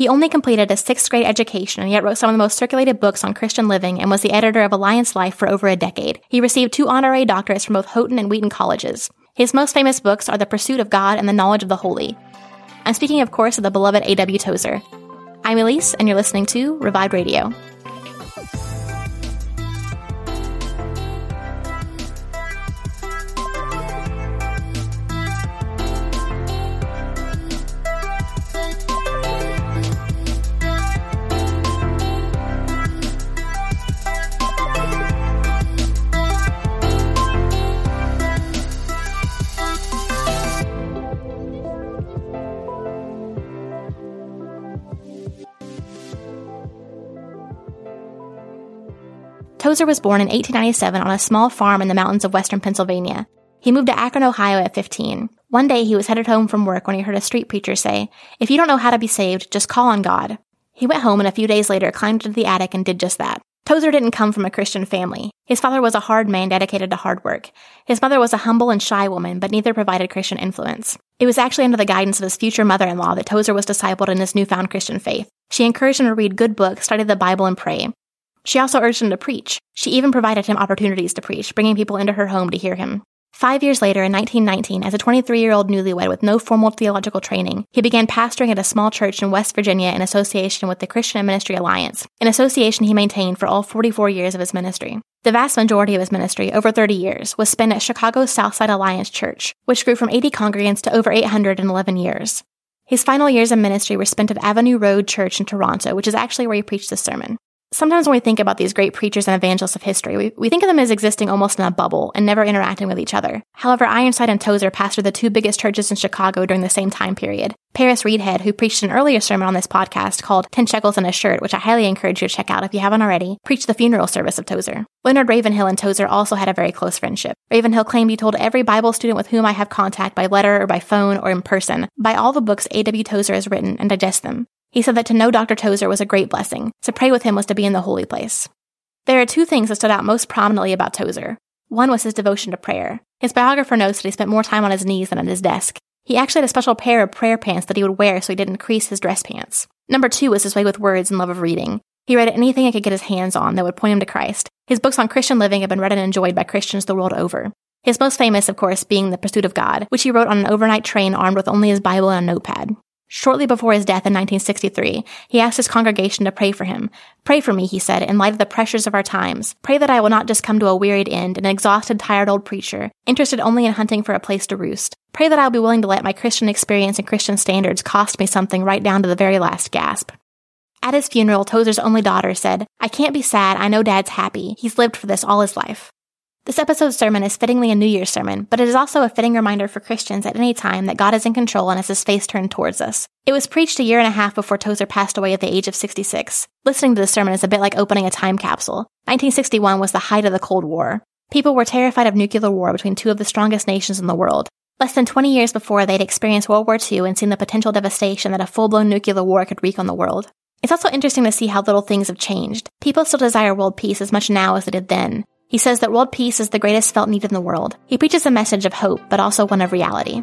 He only completed a sixth grade education and yet wrote some of the most circulated books on Christian living and was the editor of Alliance Life for over a decade. He received two honorary doctorates from both Houghton and Wheaton colleges. His most famous books are The Pursuit of God and The Knowledge of the Holy. I'm speaking, of course, of the beloved A.W. Tozer. I'm Elise, and you're listening to Revived Radio. Tozer was born in 1897 on a small farm in the mountains of western Pennsylvania. He moved to Akron, Ohio at 15. One day he was headed home from work when he heard a street preacher say, If you don't know how to be saved, just call on God. He went home and a few days later climbed into the attic and did just that. Tozer didn't come from a Christian family. His father was a hard man dedicated to hard work. His mother was a humble and shy woman, but neither provided Christian influence. It was actually under the guidance of his future mother in law that Tozer was discipled in his newfound Christian faith. She encouraged him to read good books, study the Bible, and pray. She also urged him to preach. She even provided him opportunities to preach, bringing people into her home to hear him. Five years later, in 1919, as a 23 year old newlywed with no formal theological training, he began pastoring at a small church in West Virginia in association with the Christian Ministry Alliance, an association he maintained for all 44 years of his ministry. The vast majority of his ministry, over 30 years, was spent at Chicago's Southside Alliance Church, which grew from 80 congregants to over 811 years. His final years of ministry were spent at Avenue Road Church in Toronto, which is actually where he preached this sermon. Sometimes when we think about these great preachers and evangelists of history, we, we think of them as existing almost in a bubble and never interacting with each other. However, Ironside and Tozer pastored the two biggest churches in Chicago during the same time period. Paris Reidhead, who preached an earlier sermon on this podcast called 10 Shekels and a Shirt, which I highly encourage you to check out if you haven't already, preached the funeral service of Tozer. Leonard Ravenhill and Tozer also had a very close friendship. Ravenhill claimed he told every Bible student with whom I have contact by letter or by phone or in person, buy all the books A.W. Tozer has written and digest them. He said that to know Dr. Tozer was a great blessing. To pray with him was to be in the holy place. There are two things that stood out most prominently about Tozer. One was his devotion to prayer. His biographer notes that he spent more time on his knees than at his desk. He actually had a special pair of prayer pants that he would wear so he didn't crease his dress pants. Number two was his way with words and love of reading. He read anything he could get his hands on that would point him to Christ. His books on Christian living have been read and enjoyed by Christians the world over. His most famous, of course, being The Pursuit of God, which he wrote on an overnight train armed with only his Bible and a notepad. Shortly before his death in 1963, he asked his congregation to pray for him. Pray for me, he said, in light of the pressures of our times. Pray that I will not just come to a wearied end, an exhausted, tired old preacher, interested only in hunting for a place to roost. Pray that I'll be willing to let my Christian experience and Christian standards cost me something right down to the very last gasp. At his funeral, Tozer's only daughter said, I can't be sad. I know Dad's happy. He's lived for this all his life. This episode's sermon is fittingly a New Year's sermon, but it is also a fitting reminder for Christians at any time that God is in control and has his face turned towards us. It was preached a year and a half before Tozer passed away at the age of 66. Listening to this sermon is a bit like opening a time capsule. 1961 was the height of the Cold War. People were terrified of nuclear war between two of the strongest nations in the world. Less than 20 years before, they'd experienced World War II and seen the potential devastation that a full-blown nuclear war could wreak on the world. It's also interesting to see how little things have changed. People still desire world peace as much now as they did then. He says that world peace is the greatest felt need in the world. He preaches a message of hope, but also one of reality.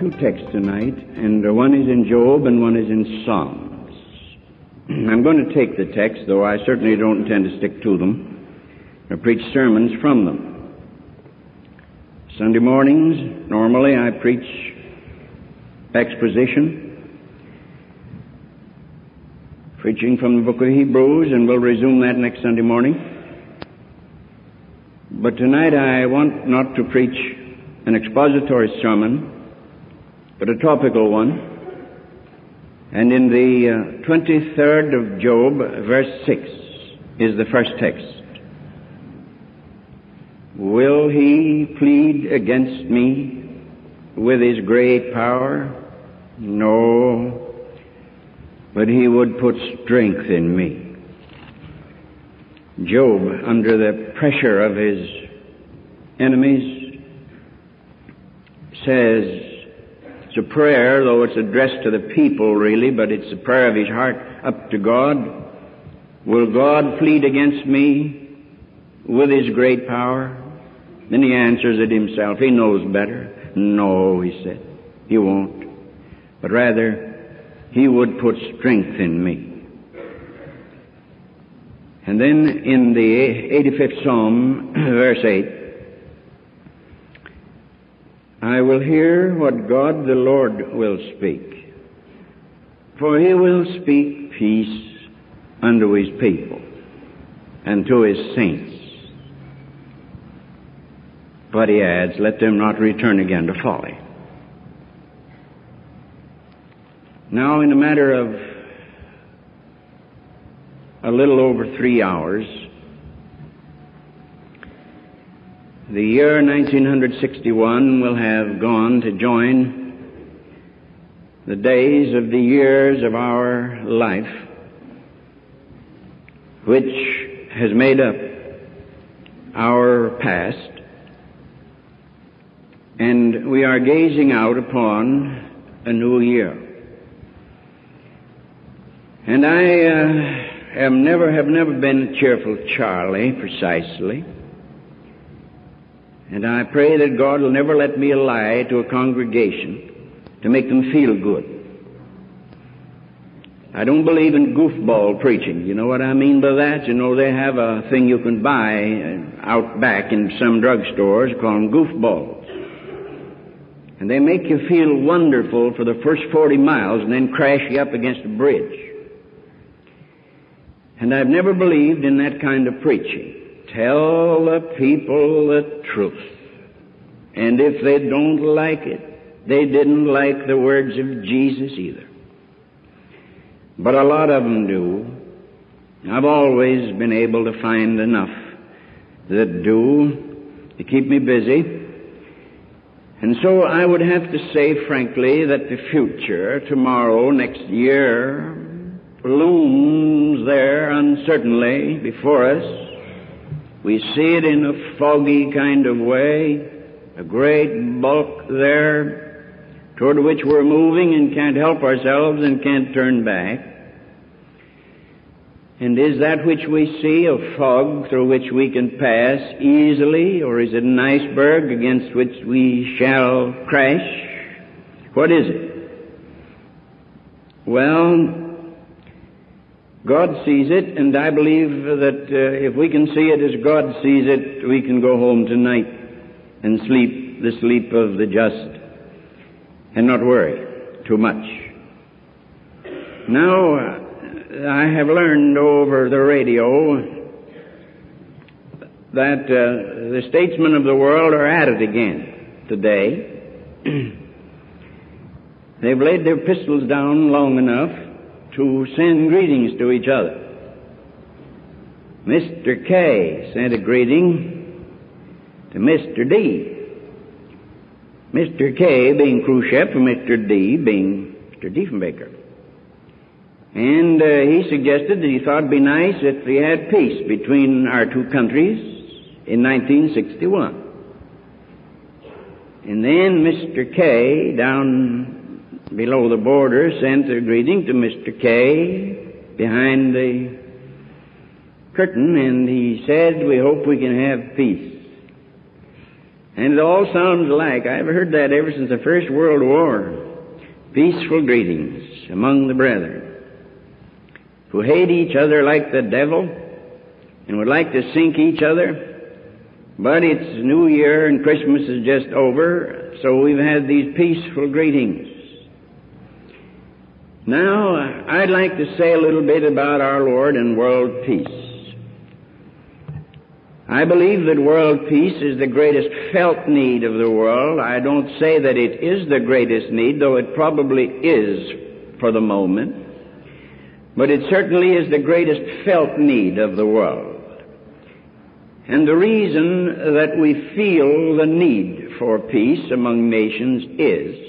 Two texts tonight, and uh, one is in Job and one is in Psalms. I'm going to take the text, though I certainly don't intend to stick to them, or preach sermons from them. Sunday mornings, normally I preach exposition, preaching from the book of Hebrews, and we'll resume that next Sunday morning. But tonight I want not to preach an expository sermon, but a topical one. And in the uh, 23rd of Job, verse 6, is the first text. Will he plead against me with his great power? No, but he would put strength in me. Job, under the pressure of his enemies, says, it's a prayer, though it's addressed to the people really, but it's a prayer of his heart up to God. Will God plead against me with his great power? Then he answers it himself. He knows better. No, he said, he won't. But rather, he would put strength in me. And then in the 85th Psalm, verse 8, I will hear what God the Lord will speak. For he will speak peace unto his people and to his saints. But he adds, let them not return again to folly. Now, in a matter of a little over three hours, the year 1961 will have gone to join the days of the years of our life, which has made up our past, and we are gazing out upon a new year. And I uh, never have never been a cheerful Charlie precisely. And I pray that God will never let me lie to a congregation to make them feel good. I don't believe in goofball preaching. You know what I mean by that? You know, they have a thing you can buy uh, out back in some drugstores called goofballs. And they make you feel wonderful for the first 40 miles and then crash you up against a bridge. And I've never believed in that kind of preaching. Tell the people the truth. And if they don't like it, they didn't like the words of Jesus either. But a lot of them do. I've always been able to find enough that do to keep me busy. And so I would have to say frankly that the future, tomorrow, next year, looms there uncertainly before us. We see it in a foggy kind of way, a great bulk there toward which we're moving and can't help ourselves and can't turn back. And is that which we see a fog through which we can pass easily, or is it an iceberg against which we shall crash? What is it? Well, God sees it, and I believe that uh, if we can see it as God sees it, we can go home tonight and sleep the sleep of the just and not worry too much. Now, uh, I have learned over the radio that uh, the statesmen of the world are at it again today. They've laid their pistols down long enough to send greetings to each other. Mr. K sent a greeting to Mr. D. Mr. K being Khrushchev and Mr. D being Mr. Diefenbaker. And uh, he suggested that he thought it'd be nice if we had peace between our two countries in 1961. And then Mr. K down below the border sent a greeting to Mr. K behind the curtain, and he said, We hope we can have peace. And it all sounds alike. I've heard that ever since the First World War. Peaceful greetings among the brethren who hate each other like the devil and would like to sink each other. But it's New Year and Christmas is just over, so we've had these peaceful greetings. Now, uh, I'd like to say a little bit about our Lord and world peace. I believe that world peace is the greatest felt need of the world. I don't say that it is the greatest need, though it probably is for the moment. But it certainly is the greatest felt need of the world. And the reason that we feel the need for peace among nations is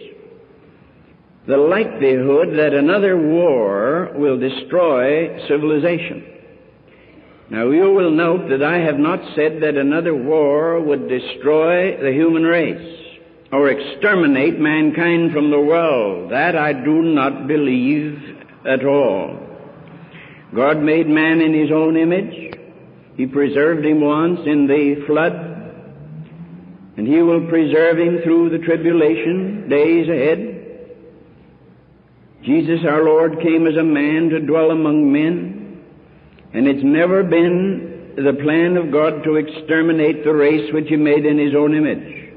the likelihood that another war will destroy civilization. Now you will note that I have not said that another war would destroy the human race or exterminate mankind from the world. That I do not believe at all. God made man in his own image, He preserved him once in the flood, and He will preserve him through the tribulation days ahead. Jesus our Lord came as a man to dwell among men, and it's never been the plan of God to exterminate the race which He made in His own image.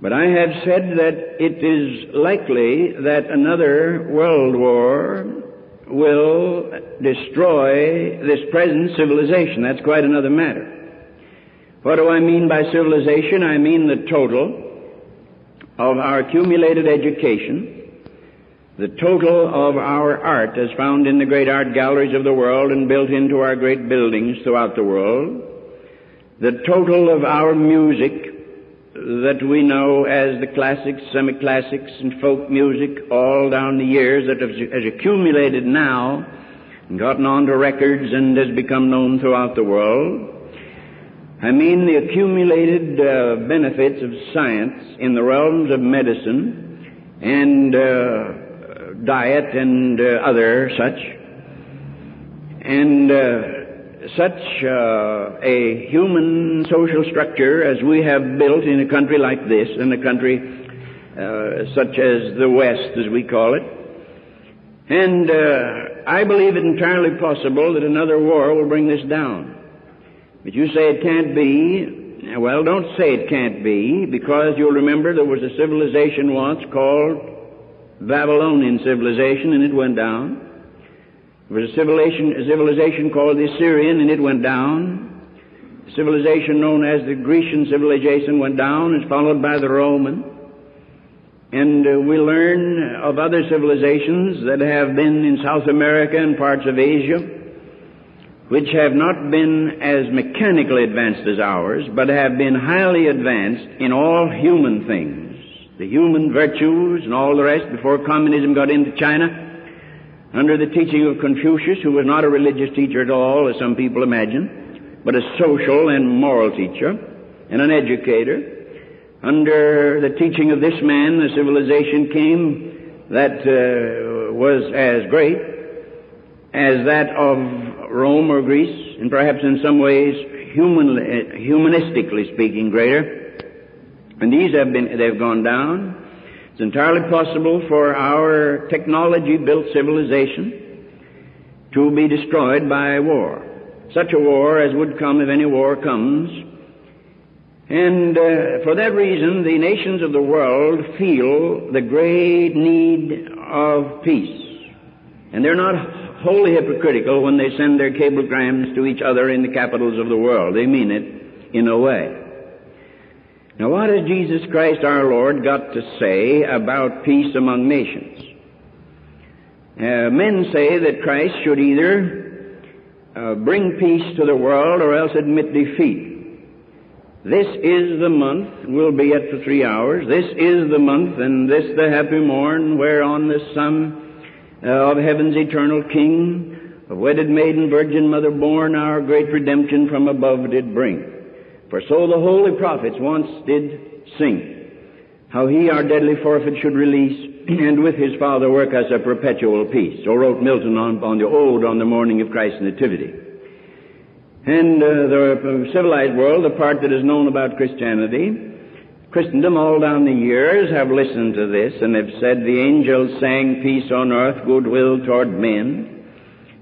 But I have said that it is likely that another world war will destroy this present civilization. That's quite another matter. What do I mean by civilization? I mean the total of our accumulated education, the total of our art as found in the great art galleries of the world and built into our great buildings throughout the world, the total of our music that we know as the classics, semi-classics, and folk music all down the years that has accumulated now and gotten onto records and has become known throughout the world. I mean the accumulated uh, benefits of science in the realms of medicine and uh, diet and uh, other such. And uh, such uh, a human social structure as we have built in a country like this, in a country such as the West, as we call it. And uh, I believe it entirely possible that another war will bring this down. But you say it can't be. Well, don't say it can't be, because you'll remember there was a civilization once called Babylonian civilization, and it went down. There was a civilization, a civilization called the Assyrian, and it went down. A civilization known as the Grecian civilization went down, is followed by the Roman. And uh, we learn of other civilizations that have been in South America and parts of Asia, which have not been as mechanically advanced as ours, but have been highly advanced in all human things, the human virtues and all the rest before communism got into China under the teaching of Confucius, who was not a religious teacher at all, as some people imagine, but a social and moral teacher and an educator. Under the teaching of this man, the civilization came that uh, was as great as that of Rome or Greece, and perhaps in some ways human, humanistically speaking greater. And these have been, they've gone down. It's entirely possible for our technology-built civilization to be destroyed by war. Such a war as would come if any war comes. And uh, for that reason, the nations of the world feel the great need of peace. And they're not wholly hypocritical when they send their cablegrams to each other in the capitals of the world. They mean it in a way. Now, what has Jesus Christ our Lord got to say about peace among nations? Uh, men say that Christ should either uh, bring peace to the world or else admit defeat. This is the month, we'll be at for three hours, this is the month and this the happy morn whereon the Son uh, of heaven's eternal King, a wedded maiden, virgin mother born, our great redemption from above did bring. For so the holy prophets once did sing, how he our deadly forfeit should release, and with his Father work us a perpetual peace. So wrote Milton on, on the Ode on the morning of Christ's Nativity. And uh, the civilized world, the part that is known about Christianity, Christendom all down the years have listened to this and have said the angels sang peace on earth, goodwill toward men.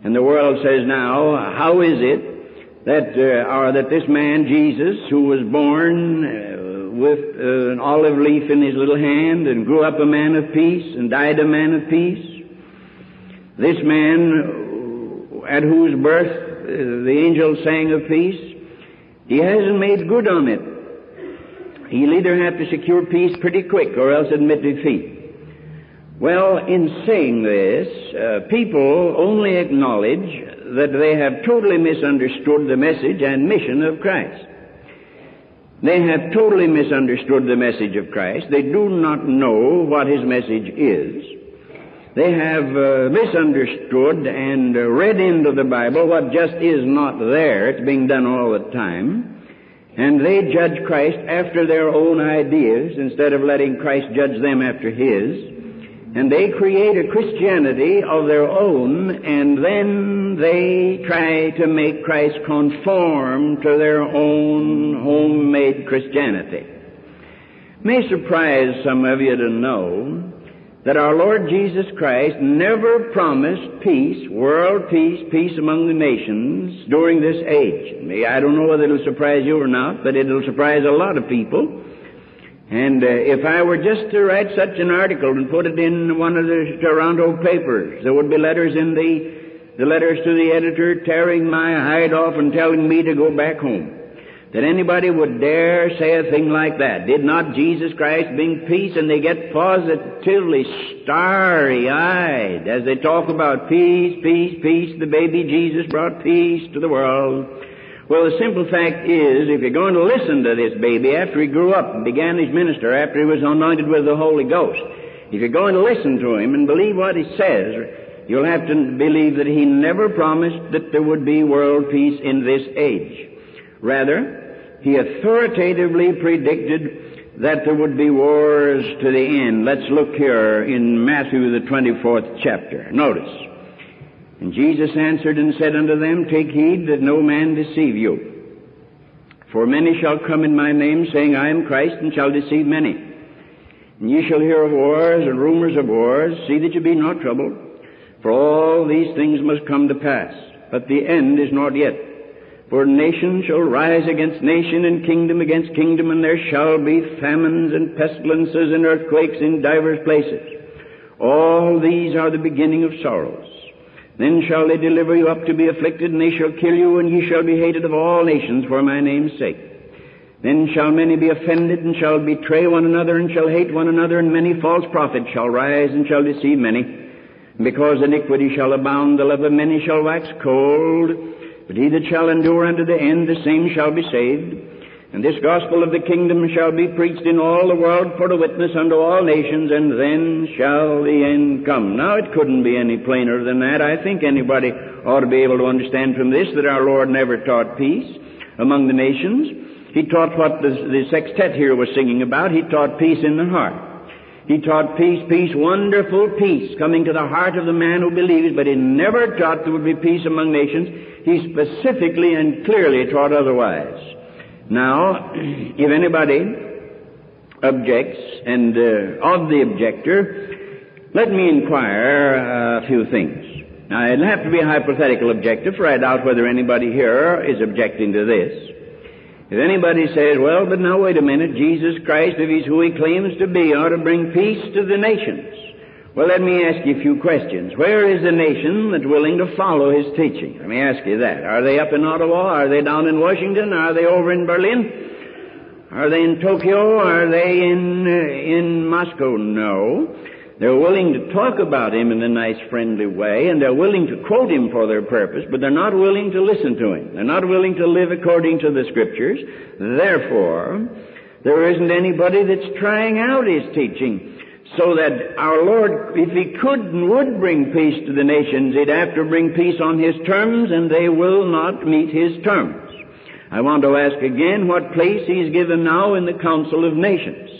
And the world says now, how is it that uh, that this man Jesus, who was born uh, with uh, an olive leaf in his little hand and grew up a man of peace and died a man of peace, this man at whose birth uh, the angels sang of peace, he hasn't made good on it. He'll either have to secure peace pretty quick or else admit defeat. Well, in saying this, uh, people only acknowledge that they have totally misunderstood the message and mission of Christ. They have totally misunderstood the message of Christ. They do not know what His message is. They have uh, misunderstood and uh, read into the Bible what just is not there. It's being done all the time. And they judge Christ after their own ideas instead of letting Christ judge them after His. And they create a Christianity of their own, and then they try to make Christ conform to their own homemade Christianity. May surprise some of you to know that our Lord Jesus Christ never promised peace, world peace, peace among the nations during this age. I don't know whether it'll surprise you or not, but it'll surprise a lot of people. And uh, if I were just to write such an article and put it in one of the Toronto papers, there would be letters in the the letters to the editor tearing my hide off and telling me to go back home. That anybody would dare say a thing like that. Did not Jesus Christ bring peace? And they get positively starry-eyed as they talk about peace, peace, peace. The baby Jesus brought peace to the world. Well, the simple fact is, if you're going to listen to this baby after he grew up and began his ministry, after he was anointed with the Holy Ghost, if you're going to listen to him and believe what he says, you'll have to believe that he never promised that there would be world peace in this age. Rather, he authoritatively predicted that there would be wars to the end. Let's look here in Matthew the 24th chapter. Notice. And Jesus answered and said unto them, Take heed that no man deceive you. For many shall come in my name, saying, I am Christ, and shall deceive many. And ye shall hear of wars and rumors of wars. See that ye be not troubled. For all these things must come to pass. But the end is not yet. For nation shall rise against nation, and kingdom against kingdom, and there shall be famines and pestilences and earthquakes in divers places. All these are the beginning of sorrows. Then shall they deliver you up to be afflicted, and they shall kill you, and ye shall be hated of all nations for my name's sake. Then shall many be offended, and shall betray one another, and shall hate one another, and many false prophets shall rise, and shall deceive many. And because iniquity shall abound, the love of many shall wax cold. But he that shall endure unto the end, the same shall be saved. And this gospel of the kingdom shall be preached in all the world for a witness unto all nations, and then shall the end come. Now it couldn't be any plainer than that. I think anybody ought to be able to understand from this that our Lord never taught peace among the nations. He taught what the, the sextet here was singing about. He taught peace in the heart. He taught peace, peace, wonderful peace coming to the heart of the man who believes, but he never taught there would be peace among nations. He specifically and clearly taught otherwise. Now, if anybody objects, and uh, of the objector, let me inquire a few things. Now, it'll have to be a hypothetical objector, for I doubt whether anybody here is objecting to this. If anybody says, well, but now wait a minute, Jesus Christ, if he's who he claims to be, ought to bring peace to the nations. Well, let me ask you a few questions. Where is the nation that's willing to follow his teaching? Let me ask you that. Are they up in Ottawa? Are they down in Washington? Are they over in Berlin? Are they in Tokyo? Are they in uh, in Moscow? No. They're willing to talk about him in a nice, friendly way, and they're willing to quote him for their purpose, but they're not willing to listen to him. They're not willing to live according to the Scriptures. Therefore, there isn't anybody that's trying out his teaching. So that our Lord, if He could and would bring peace to the nations, He'd have to bring peace on His terms, and they will not meet His terms. I want to ask again what place He's given now in the Council of Nations.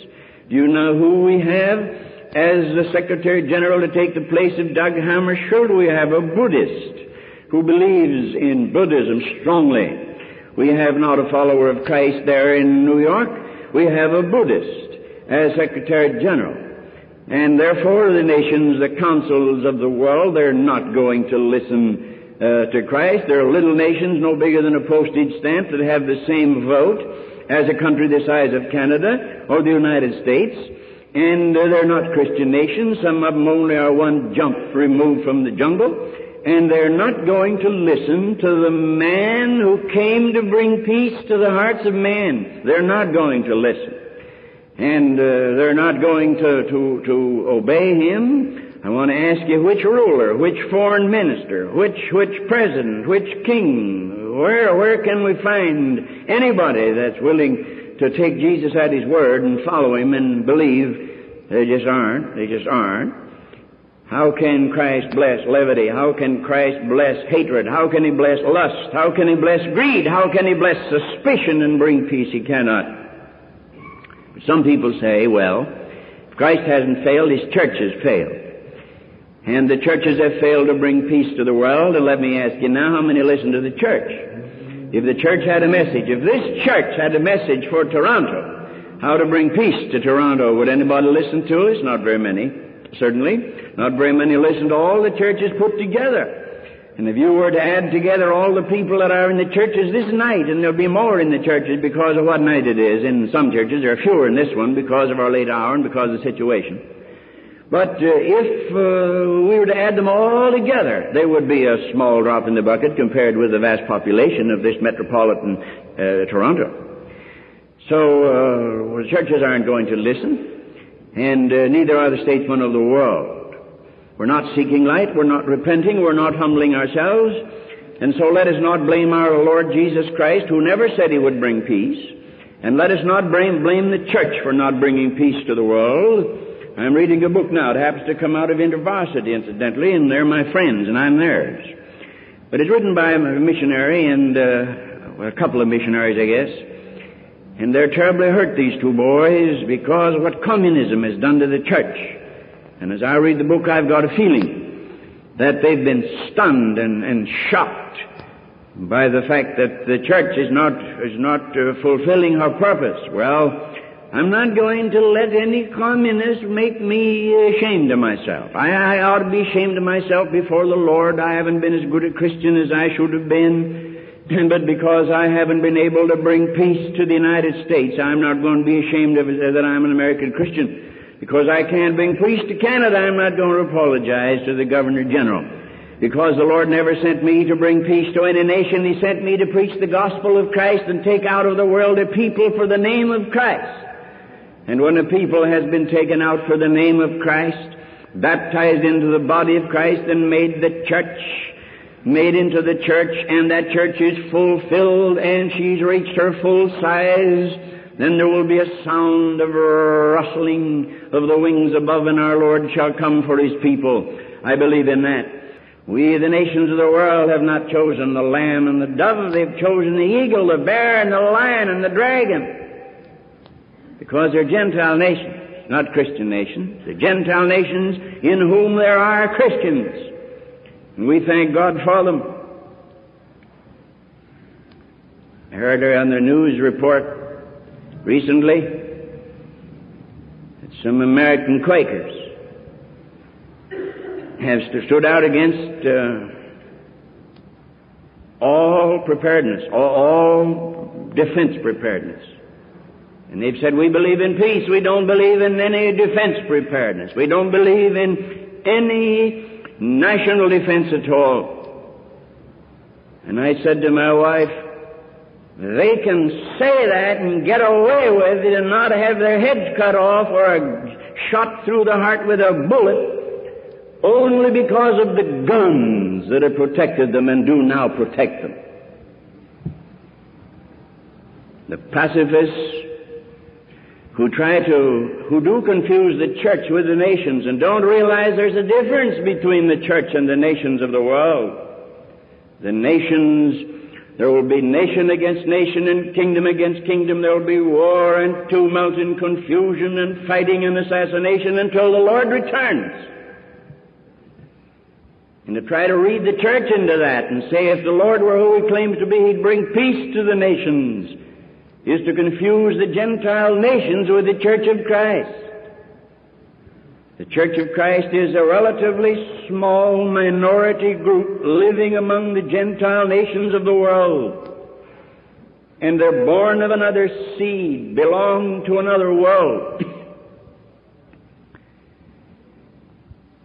Do you know who we have as the Secretary General to take the place of Dag Hammarskjöld? We have a Buddhist who believes in Buddhism strongly. We have not a follower of Christ there in New York. We have a Buddhist as Secretary General. And therefore the nations, the councils of the world, they're not going to listen uh, to Christ. They're little nations, no bigger than a postage stamp, that have the same vote as a country the size of Canada or the United States. And uh, they're not Christian nations. Some of them only are one jump removed from the jungle. And they're not going to listen to the man who came to bring peace to the hearts of men. They're not going to listen and uh, they're not going to, to, to obey him, I want to ask you which ruler, which foreign minister, which, which president, which king, where, where can we find anybody that's willing to take Jesus at his word and follow him and believe? They just aren't. They just aren't. How can Christ bless levity? How can Christ bless hatred? How can He bless lust? How can He bless greed? How can He bless suspicion and bring peace? He cannot. Some people say, well, if Christ hasn't failed, His church has failed. And the churches have failed to bring peace to the world. And let me ask you now, how many listen to the church? If the church had a message, if this church had a message for Toronto, how to bring peace to Toronto, would anybody listen to us? Not very many, certainly. Not very many listen to all the churches put together. And if you were to add together all the people that are in the churches this night, and there'll be more in the churches because of what night it is. In some churches, there are fewer in this one because of our late hour and because of the situation. But uh, if uh, we were to add them all together, they would be a small drop in the bucket compared with the vast population of this metropolitan uh, Toronto. So uh, churches aren't going to listen, and uh, neither are the statesmen of the world. We're not seeking light, we're not repenting, we're not humbling ourselves, and so let us not blame our Lord Jesus Christ, who never said he would bring peace, and let us not blame, blame the church for not bringing peace to the world. I'm reading a book now. It happens to come out of InterVarsity, incidentally, and they're my friends, and I'm theirs. But it's written by a missionary and uh, a couple of missionaries, I guess. And they're terribly hurt, these two boys, because what communism has done to the church. And as I read the book, I've got a feeling that they've been stunned and, and shocked by the fact that the church is not is not uh, fulfilling her purpose. Well, I'm not going to let any communist make me ashamed of myself. I, I ought to be ashamed of myself before the Lord. I haven't been as good a Christian as I should have been. but because I haven't been able to bring peace to the United States, I'm not going to be ashamed of that I'm an American Christian. Because I can't bring peace to Canada, I'm not going to apologize to the Governor General. Because the Lord never sent me to bring peace to any nation, He sent me to preach the gospel of Christ and take out of the world a people for the name of Christ. And when a people has been taken out for the name of Christ, baptized into the body of Christ and made the church, made into the church, and that church is fulfilled and she's reached her full size, then there will be a sound of rustling of the wings above and our Lord shall come for His people. I believe in that. We, the nations of the world, have not chosen the lamb and the dove. They've chosen the eagle, the bear, and the lion, and the dragon because they're Gentile nations, not Christian nations. They're Gentile nations in whom there are Christians. And we thank God for them. I heard on the news report recently that some American Quakers have stood out against uh, all preparedness, all, all defense preparedness. And they've said, we believe in peace. We don't believe in any defense preparedness. We don't believe in any national defense at all. And I said to my wife, they can say that and get away with it and not have their heads cut off or shot through the heart with a bullet only because of the guns that have protected them and do now protect them. The pacifists who try to, who do confuse the church with the nations and don't realize there's a difference between the church and the nations of the world. The nations, there will be nation against nation and kingdom against kingdom. There will be war and tumult and confusion and fighting and assassination until the Lord returns. And to try to read the church into that and say if the Lord were who he claims to be, he'd bring peace to the nations is to confuse the Gentile nations with the Church of Christ. The Church of Christ is a relatively small minority group living among the Gentile nations of the world. And they're born of another seed, belong to another world.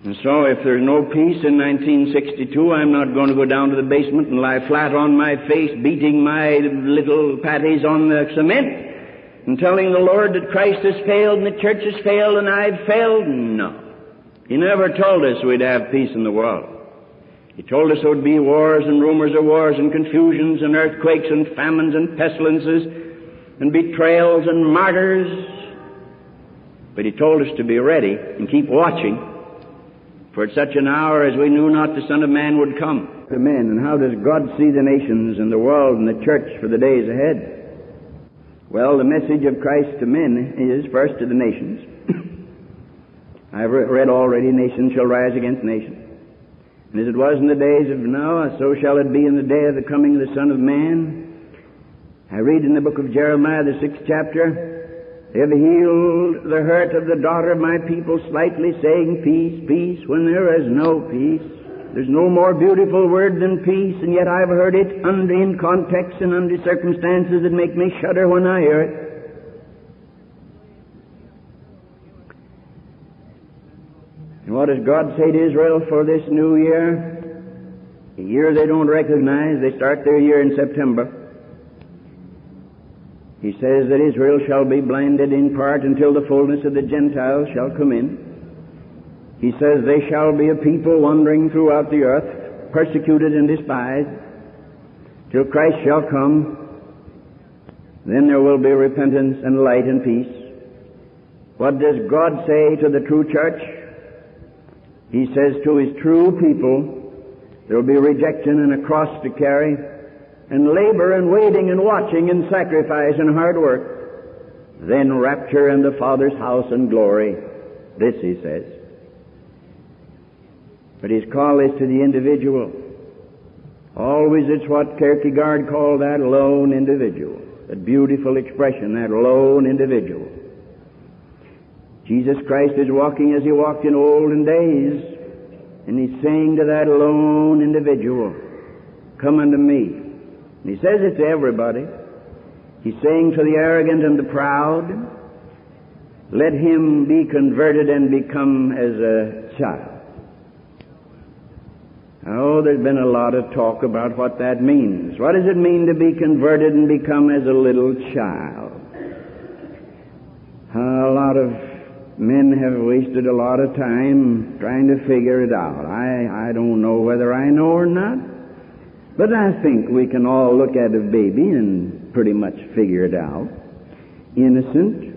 And so if there's no peace in 1962, I'm not going to go down to the basement and lie flat on my face, beating my little patties on the cement and telling the Lord that Christ has failed and the church has failed and I've failed. No. He never told us we'd have peace in the world. He told us there would be wars and rumors of wars and confusions and earthquakes and famines and pestilences and betrayals and martyrs. But he told us to be ready and keep watching for at such an hour as we knew not the Son of Man would come. Amen. and how does God see the nations and the world and the church for the days ahead? Well, the message of Christ to men is first to the nations. I've read already, nation shall rise against nation. And as it was in the days of Noah, so shall it be in the day of the coming of the Son of Man. I read in the book of Jeremiah, the sixth chapter, they have healed the hurt of the daughter of my people slightly, saying, Peace, peace, when there is no peace. There's no more beautiful word than peace, and yet I've heard it under, in context and under circumstances that make me shudder when I hear it. And what does God say to Israel for this new year? A year they don't recognize. They start their year in September. He says that Israel shall be blinded in part until the fullness of the Gentiles shall come in. He says they shall be a people wandering throughout the earth, persecuted and despised, till Christ shall come. Then there will be repentance and light and peace. What does God say to the true church? He says to his true people, there will be rejection and a cross to carry, and labor and waiting and watching and sacrifice and hard work. Then rapture and the Father's house and glory. This he says. But his call is to the individual. Always it's what Kierkegaard called that lone individual. That beautiful expression, that lone individual. Jesus Christ is walking as he walked in olden days, and he's saying to that lone individual, Come unto me. And he says it to everybody. He's saying to the arrogant and the proud, Let him be converted and become as a child. Oh, there's been a lot of talk about what that means. What does it mean to be converted and become as a little child? A lot of men have wasted a lot of time trying to figure it out. I, I don't know whether I know or not, but I think we can all look at a baby and pretty much figure it out. Innocent,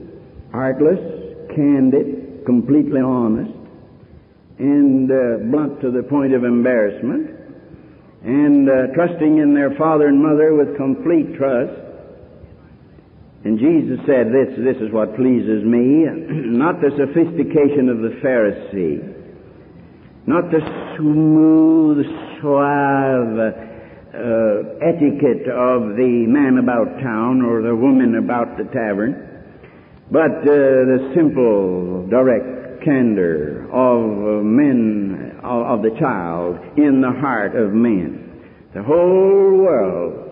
artless, candid, completely honest, and uh, blunt to the point of embarrassment, and uh, trusting in their father and mother with complete trust. And Jesus said, this, this is what pleases me, not the sophistication of the Pharisee, not the smooth, suave uh, etiquette of the man about town or the woman about the tavern, but uh, the simple, direct candor of uh, men, of, of the child in the heart of men. The whole world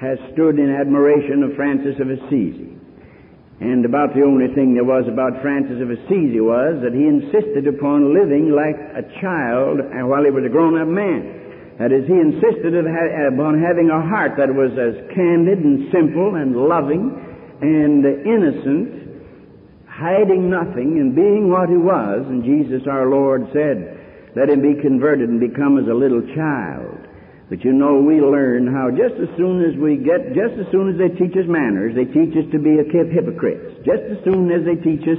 has stood in admiration of Francis of Assisi. And about the only thing there was about Francis of Assisi was that he insisted upon living like a child while he was a grown-up man. That is, he insisted upon having a heart that was as candid and simple and loving and innocent, hiding nothing and being what he was. And Jesus our Lord said, let him be converted and become as a little child. But you know, we learn how just as soon as we get, just as soon as they teach us manners, they teach us to be a hypocrites. Just as soon as they teach us,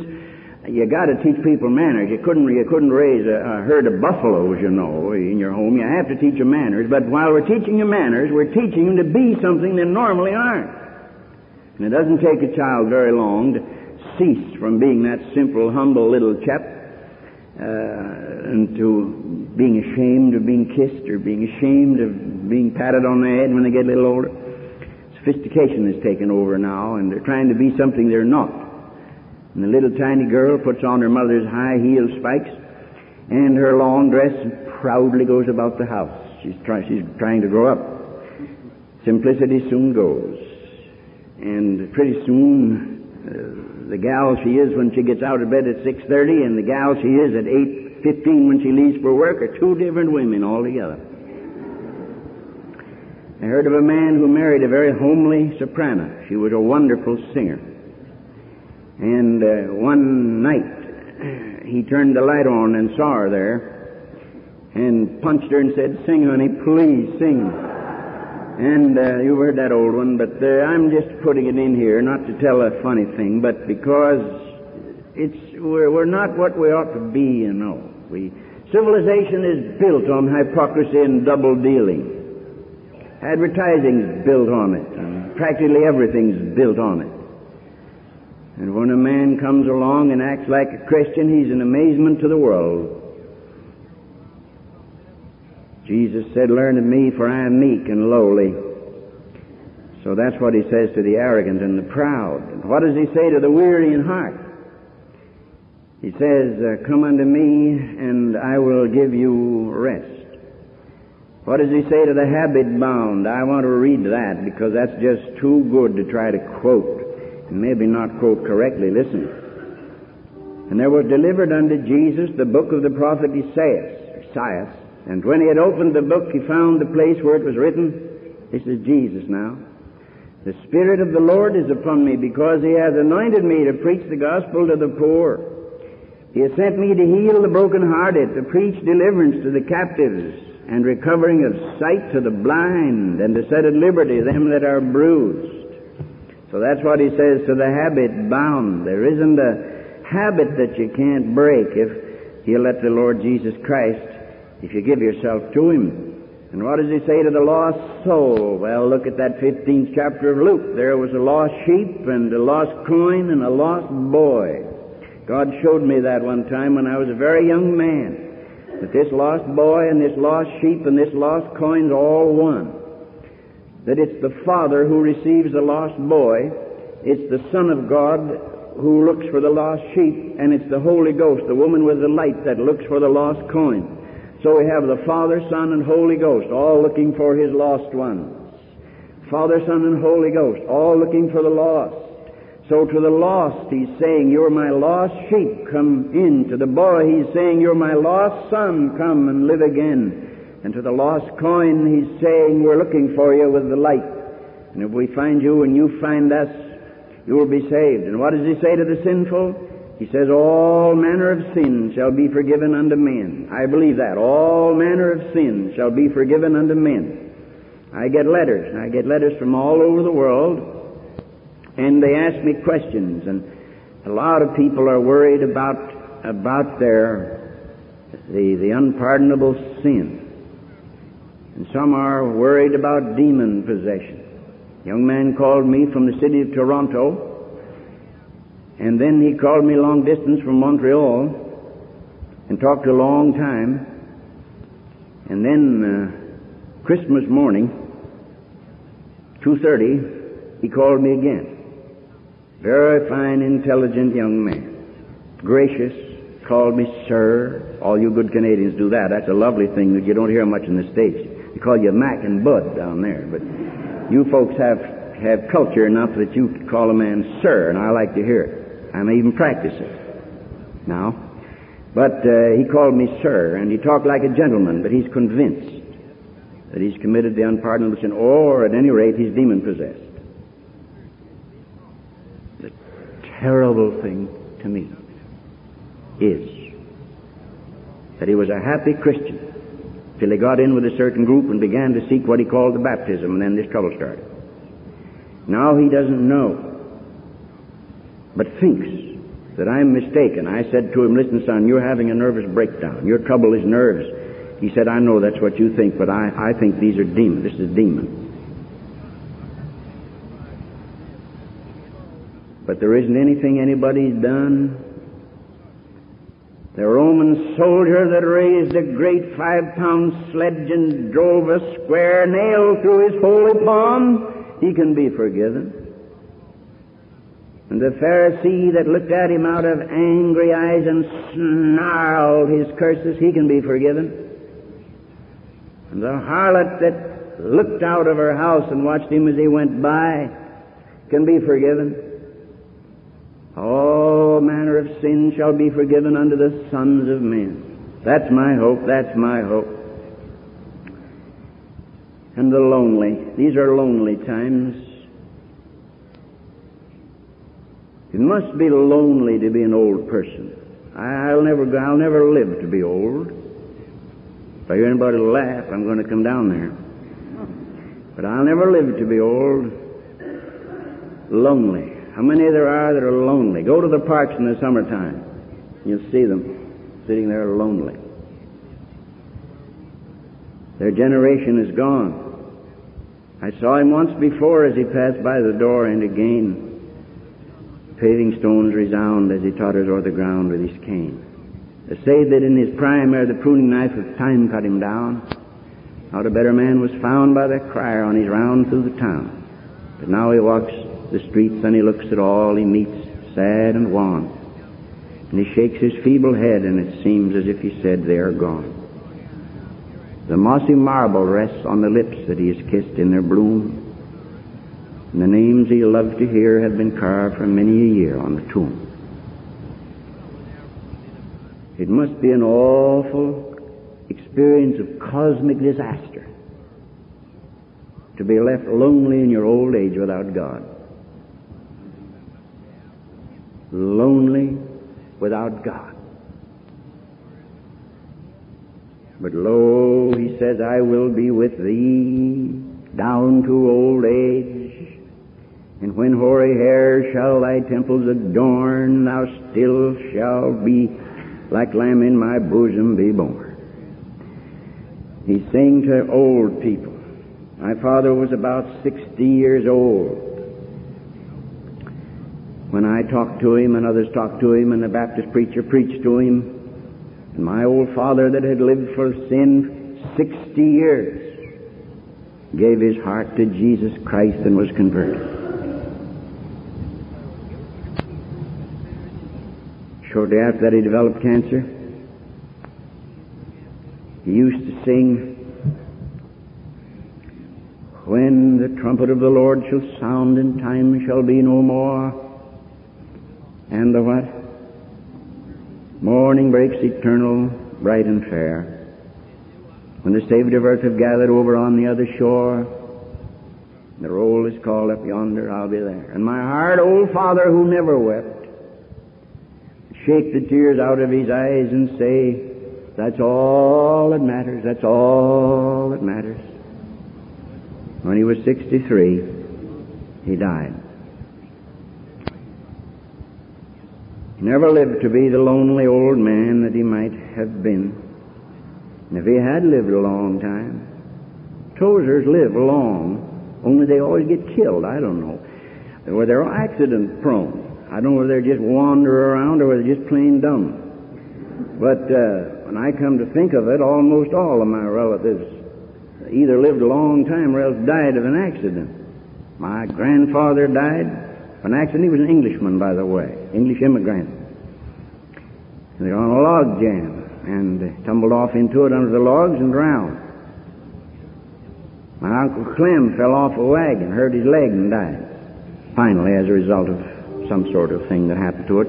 you got to teach people manners. You couldn't, you couldn't raise a, a herd of buffaloes, you know, in your home. You have to teach them manners. But while we're teaching them manners, we're teaching them to be something they normally aren't. And it doesn't take a child very long to from being that simple, humble little chap uh, into being ashamed of being kissed or being ashamed of being patted on the head when they get a little older. Sophistication is taken over now, and they're trying to be something they're not. And the little tiny girl puts on her mother's high heel spikes and her long dress and proudly goes about the house. She's, try, she's trying to grow up. Simplicity soon goes. And pretty soon, uh, the gal she is when she gets out of bed at 6.30 and the gal she is at 8.15 when she leaves for work are two different women altogether. I heard of a man who married a very homely soprano. She was a wonderful singer. And uh, one night, he turned the light on and saw her there and punched her and said, Sing, honey, please sing. And uh, you've heard that old one, but uh, I'm just putting it in here, not to tell a funny thing, but because it's we're, we're not what we ought to be, you know. We, civilization is built on hypocrisy and double dealing. Advertising's built on it, and practically everything's built on it. And when a man comes along and acts like a Christian, he's an amazement to the world. Jesus said, Learn of me, for I am meek and lowly. So that's what he says to the arrogant and the proud. And what does he say to the weary in heart? He says, uh, Come unto me, and I will give you rest. What does he say to the habit bound? I want to read that because that's just too good to try to quote. And maybe not quote correctly. Listen. And there was delivered unto Jesus the book of the prophet Isaiah. Isaiah. And when he had opened the book, he found the place where it was written. This is Jesus now. The Spirit of the Lord is upon me because he has anointed me to preach the gospel to the poor. He has sent me to heal the brokenhearted, to preach deliverance to the captives, and recovering of sight to the blind, and to set at liberty them that are bruised. So that's what he says to the habit bound. There isn't a habit that you can't break if you let the Lord Jesus Christ, if you give yourself to Him. And what does he say to the lost soul? Well, look at that 15th chapter of Luke. There was a lost sheep and a lost coin and a lost boy. God showed me that one time when I was a very young man that this lost boy and this lost sheep and this lost coin's all one. That it's the Father who receives the lost boy, it's the Son of God who looks for the lost sheep, and it's the Holy Ghost, the woman with the light that looks for the lost coin. So we have the Father, Son, and Holy Ghost all looking for His lost ones. Father, Son, and Holy Ghost all looking for the lost. So to the lost, he's saying, You're my lost sheep, come in. To the boy, he's saying, You're my lost son, come and live again. And to the lost coin, he's saying, We're looking for you with the light. And if we find you and you find us, you will be saved. And what does he say to the sinful? He says, All manner of sin shall be forgiven unto men. I believe that. All manner of sin shall be forgiven unto men. I get letters. I get letters from all over the world and they ask me questions, and a lot of people are worried about about their the the unpardonable sin, and some are worried about demon possession. A young man called me from the city of Toronto, and then he called me long distance from Montreal, and talked a long time, and then uh, Christmas morning, two thirty, he called me again. Very fine, intelligent young man. Gracious, called me sir. All you good Canadians do that. That's a lovely thing that you don't hear much in the States. They call you Mac and Bud down there. But you folks have, have culture enough that you call a man sir, and I like to hear it. I may even practice it now. But uh, he called me sir, and he talked like a gentleman, but he's convinced that he's committed the unpardonable sin, or at any rate, he's demon possessed. The terrible thing to me is that he was a happy Christian till he got in with a certain group and began to seek what he called the baptism, and then this trouble started. Now he doesn't know, but thinks that I'm mistaken. I said to him, Listen, son, you're having a nervous breakdown. Your trouble is nerves. He said, I know that's what you think, but I, I think these are demons. This is demon. but there isn't anything anybody's done. The Roman soldier that raised a great five pound sledge and drove a square nail through his holy palm, he can be forgiven. And the Pharisee that looked at him out of angry eyes and snarled his curses, he can be forgiven. And the harlot that looked out of her house and watched him as he went by can be forgiven. All manner of sin shall be forgiven unto the sons of men. That's my hope. That's my hope. And the lonely. These are lonely times. It must be lonely to be an old person. I'll never, I'll never live to be old. If I hear anybody laugh, I'm going to come down there. But I'll never live to be old. Lonely. How many there are that are lonely? Go to the parks in the summertime. You'll see them sitting there lonely. Their generation is gone. I saw him once before as he passed by the door and again. Paving stones resound as he totters o'er the ground with his cane. They say that in his prime ere the pruning knife of time cut him down, not a better man was found by that crier on his round through the town. But now he walks the streets and he looks at all he meets, sad and wan. And he shakes his feeble head and it seems as if he said, they are gone. The mossy marble rests on the lips that he has kissed in their bloom. And the names he loved to hear have been carved for many a year on the tomb. It must be an awful experience of cosmic disaster to be left lonely in your old age without God. Lonely without God. But lo, he says, I will be with thee down to old age. And when hoary hair shall thy temples adorn, thou still shalt be like lamb in my bosom be born. He's saying to old people, my father was about 60 years old when I talked to him and others talked to him and the Baptist preacher preached to him. And my old father that had lived for sin 60 years gave his heart to Jesus Christ and was converted. Shortly after that he developed cancer. He used to sing, When the trumpet of the Lord shall sound and time shall be no more, and the what? Morning breaks eternal, bright and fair. When the saved of earth have gathered over on the other shore, the roll is called up yonder, I'll be there. And my heart, old father who never wept, shake the tears out of his eyes and say, that's all that matters. That's all that matters. When he was 63, he died. He never lived to be the lonely old man that he might have been. And if he had lived a long time, Tozers live long, only they always get killed. I don't know. Or they're accident prone. I don't know whether they just wander around or whether they're just plain dumb. But uh, when I come to think of it, almost all of my relatives either lived a long time or else died of an accident. My grandfather died of an accident. He was an Englishman, by the way, English immigrant. They were on a log jam and tumbled off into it under the logs and drowned. My Uncle Clem fell off a wagon, hurt his leg, and died. Finally, as a result of some sort of thing that happened to it.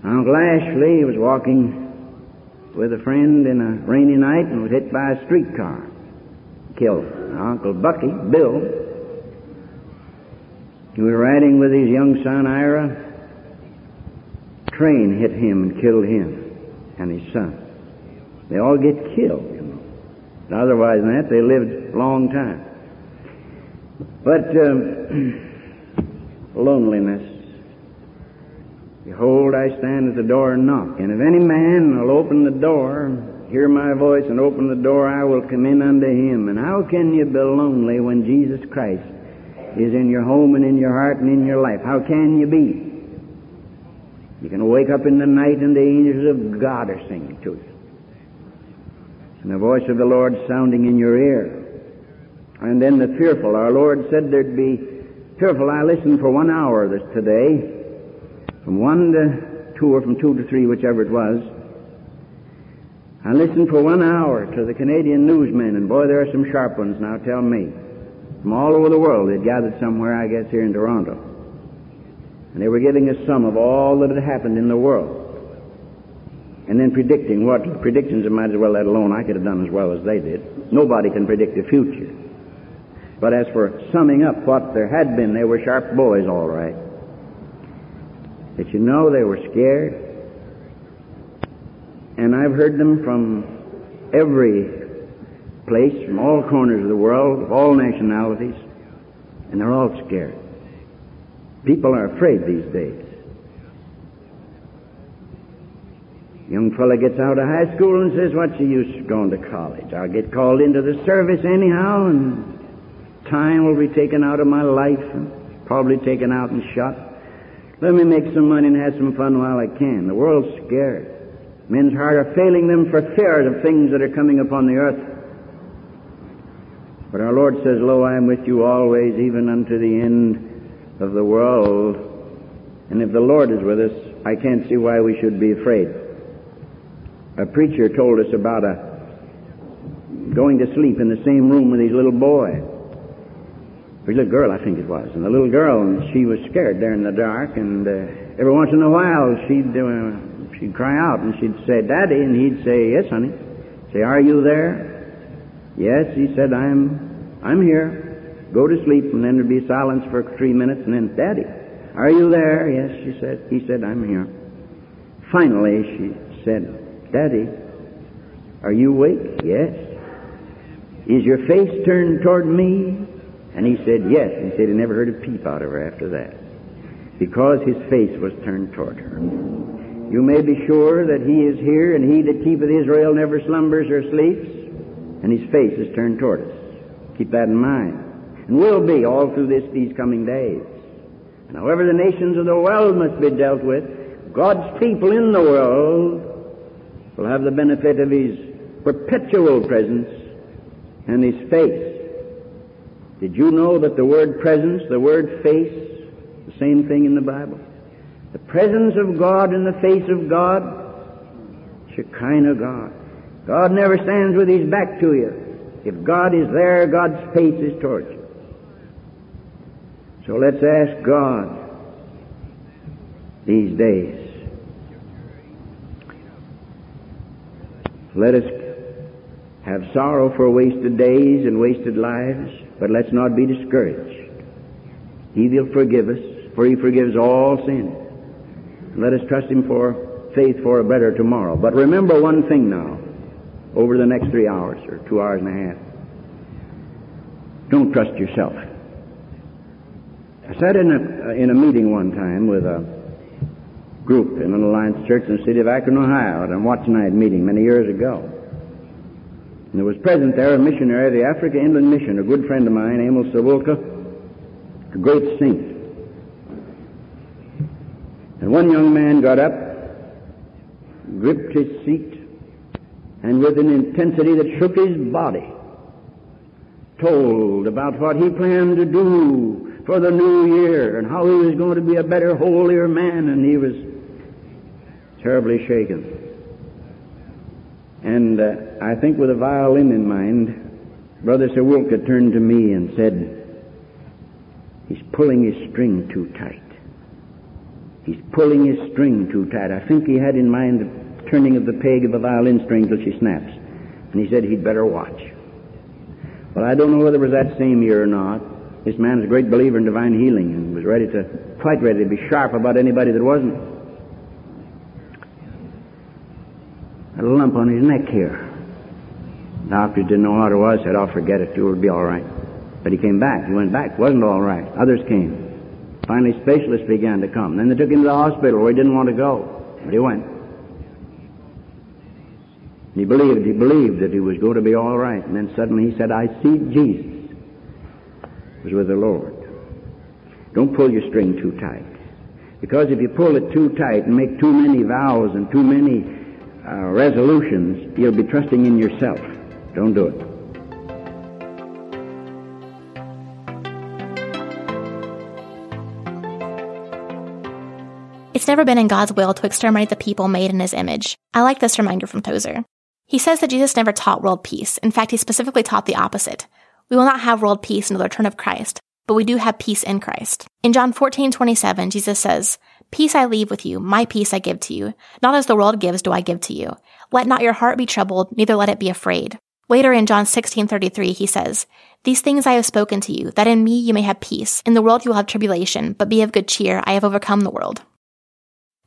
Uncle Ashley was walking with a friend in a rainy night and was hit by a streetcar. Killed. Uncle Bucky, Bill, he was riding with his young son Ira. Train hit him and killed him and his son. They all get killed, you know. But otherwise than that, they lived a long time. But um, loneliness. Behold, I stand at the door and knock. And if any man will open the door, hear my voice and open the door, I will come in unto him. And how can you be lonely when Jesus Christ is in your home and in your heart and in your life? How can you be? You can wake up in the night and the angels of God are singing to you. And the voice of the Lord sounding in your ear. And then the fearful. Our Lord said there'd be fearful. I listened for one hour this today from one to two or from two to three, whichever it was. I listened for one hour to the Canadian newsmen, and boy, there are some sharp ones now, tell me. From all over the world, they'd gathered somewhere, I guess, here in Toronto. And they were giving a sum of all that had happened in the world. And then predicting what predictions I might as well let alone I could have done as well as they did. Nobody can predict the future. But as for summing up what there had been, they were sharp boys, all right. Did you know they were scared? And I've heard them from every place, from all corners of the world, of all nationalities, and they're all scared. People are afraid these days. Young fella gets out of high school and says, what's the use of going to college? I'll get called into the service anyhow and time will be taken out of my life and probably taken out and shot. Let me make some money and have some fun while I can. The world's scared. Men's hearts are failing them for fear of things that are coming upon the earth. But our Lord says, Lo, I am with you always, even unto the end of the world. And if the Lord is with us, I can't see why we should be afraid. A preacher told us about a going to sleep in the same room with his little boy. His little girl, I think it was. And the little girl, and she was scared there in the dark, and uh, every once in a while she'd uh, she'd cry out and she'd say, Daddy, and he'd say, Yes, honey. Say, Are you there? Yes, he said, I'm, I'm here. Go to sleep, and then there'd be silence for three minutes, and then, Daddy, are you there? Yes, she said. He said, I'm here. Finally, she said, Daddy, are you awake? Yes. Is your face turned toward me? And he said, Yes. He said he never heard a peep out of her after that. Because his face was turned toward her. You may be sure that he is here, and he that keepeth Israel never slumbers or sleeps, and his face is turned toward us. Keep that in mind. And will be all through this, these coming days. And however the nations of the world must be dealt with, God's people in the world will have the benefit of his perpetual presence and his face. Did you know that the word presence, the word face, the same thing in the Bible? The presence of God in the face of God, Shekinah God. God never stands with his back to you. If God is there, God's face is towards you. So let's ask God these days. Let us have sorrow for wasted days and wasted lives, but let's not be discouraged. He will forgive us, for He forgives all sin. Let us trust Him for faith for a better tomorrow. But remember one thing now, over the next three hours or two hours and a half. Don't trust yourself. I sat in a, uh, in a meeting one time with a group in an Alliance church in the city of Akron, Ohio, at a watch night meeting many years ago. And there was present there a missionary of the Africa Inland Mission, a good friend of mine, Amos Sawulka, a great saint. And one young man got up, gripped his seat, and with an intensity that shook his body, told about what he planned to do for the new year and how he was going to be a better, holier man, and he was terribly shaken. And uh, I think with a violin in mind, Brother Sawulka turned to me and said, He's pulling his string too tight. He's pulling his string too tight. I think he had in mind the turning of the peg of a violin string till she snaps. And he said he'd better watch. Well, I don't know whether it was that same year or not. This man is a great believer in divine healing and was ready to, quite ready to be sharp about anybody that wasn't. A lump on his neck here. Doctor didn't know what it was, said, I'll forget it, it'll be all right. But he came back. He went back. Wasn't all right. Others came. Finally, specialists began to come. Then they took him to the hospital where he didn't want to go, but he went. He believed, he believed that he was going to be all right. And then suddenly he said, I see Jesus was with the Lord. Don't pull your string too tight. Because if you pull it too tight and make too many vows and too many uh, resolutions, you'll be trusting in yourself. Don't do it. It's never been in God's will to exterminate the people made in his image. I like this reminder from Tozer. He says that Jesus never taught world peace. In fact, he specifically taught the opposite. We will not have world peace until the return of Christ, but we do have peace in Christ. In John 14, 27, Jesus says, Peace I leave with you, my peace I give to you. Not as the world gives do I give to you. Let not your heart be troubled, neither let it be afraid. Later in John 16:33 he says, "These things I have spoken to you, that in me you may have peace. In the world you will have tribulation, but be of good cheer, I have overcome the world."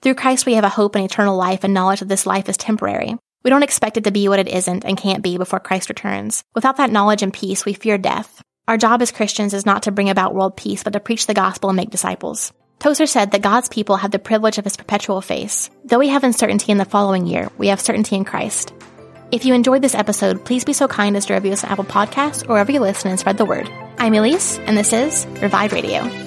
Through Christ, we have a hope in eternal life and knowledge that this life is temporary. We don't expect it to be what it isn't and can't be before Christ returns. Without that knowledge and peace, we fear death. Our job as Christians is not to bring about world peace, but to preach the gospel and make disciples. Tozer said that God's people have the privilege of his perpetual face. Though we have uncertainty in the following year, we have certainty in Christ. If you enjoyed this episode, please be so kind as to review us on Apple Podcasts or wherever you listen and spread the word. I'm Elise, and this is Revive Radio.